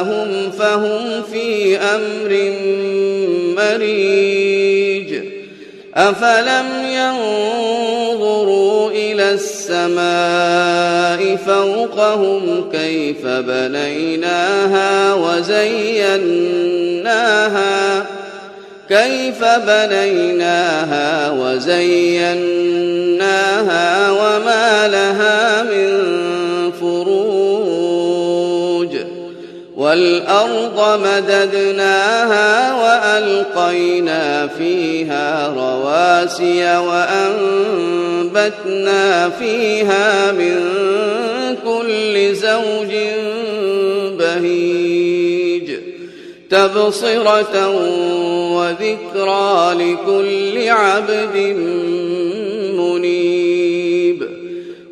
جاءهم فهم في أمر مريج. أفلم ينظروا إلى السماء فوقهم كيف بنيناها وزيناها كيف بنيناها وزيناها وما لها من والأرض مددناها وألقينا فيها رواسي وأنبتنا فيها من كل زوج بهيج تبصرة وذكرى لكل عبد منيب.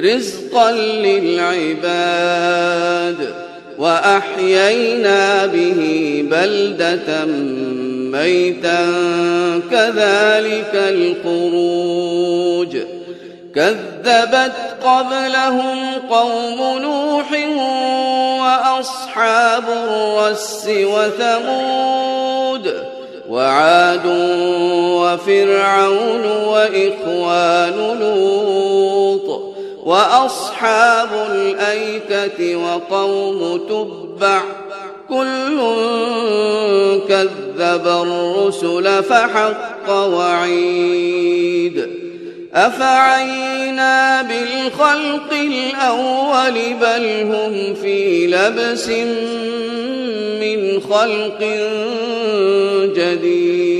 رزقا للعباد وأحيينا به بلدة ميتا كذلك الخروج. كذبت قبلهم قوم نوح وأصحاب الرس وثمود وعاد وفرعون وإخوان لوط. وأصحاب الأيكة وقوم تبع كل كذب الرسل فحق وعيد أفعينا بالخلق الأول بل هم في لبس من خلق جديد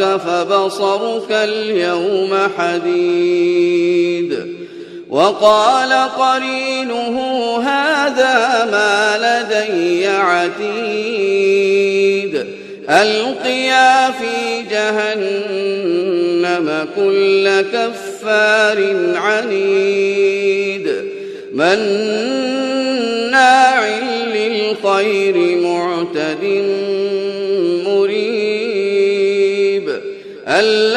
غطاءك فبصرك اليوم حديد. وقال قرينه هذا ما لدي عتيد. ألقيا في جهنم كل كفار عنيد. مناع للخير معتد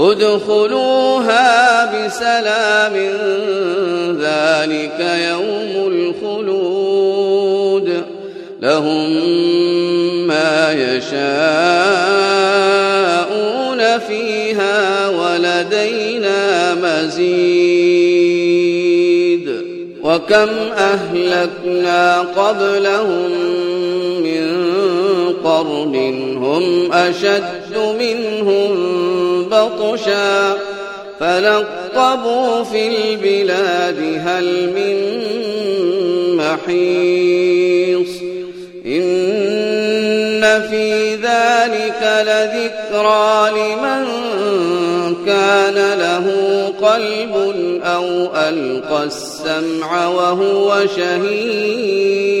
ادخلوها بسلام ذلك يوم الخلود. لهم ما يشاءون فيها ولدينا مزيد. وكم أهلكنا قبلهم من قرن هم أشد منهم بطشا فلقبوا في البلاد هل من محيص إن في ذلك لذكرى لمن كان له قلب أو ألقى السمع وهو شهيد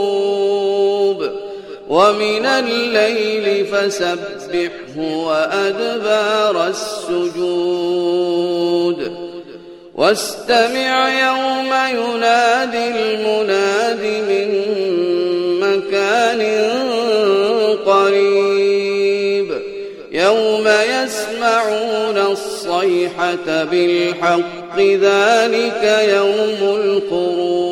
ومن الليل فسبحه وأدبار السجود. واستمع يوم ينادي المناد من مكان قريب. يوم يسمعون الصيحة بالحق ذلك يوم الخروج.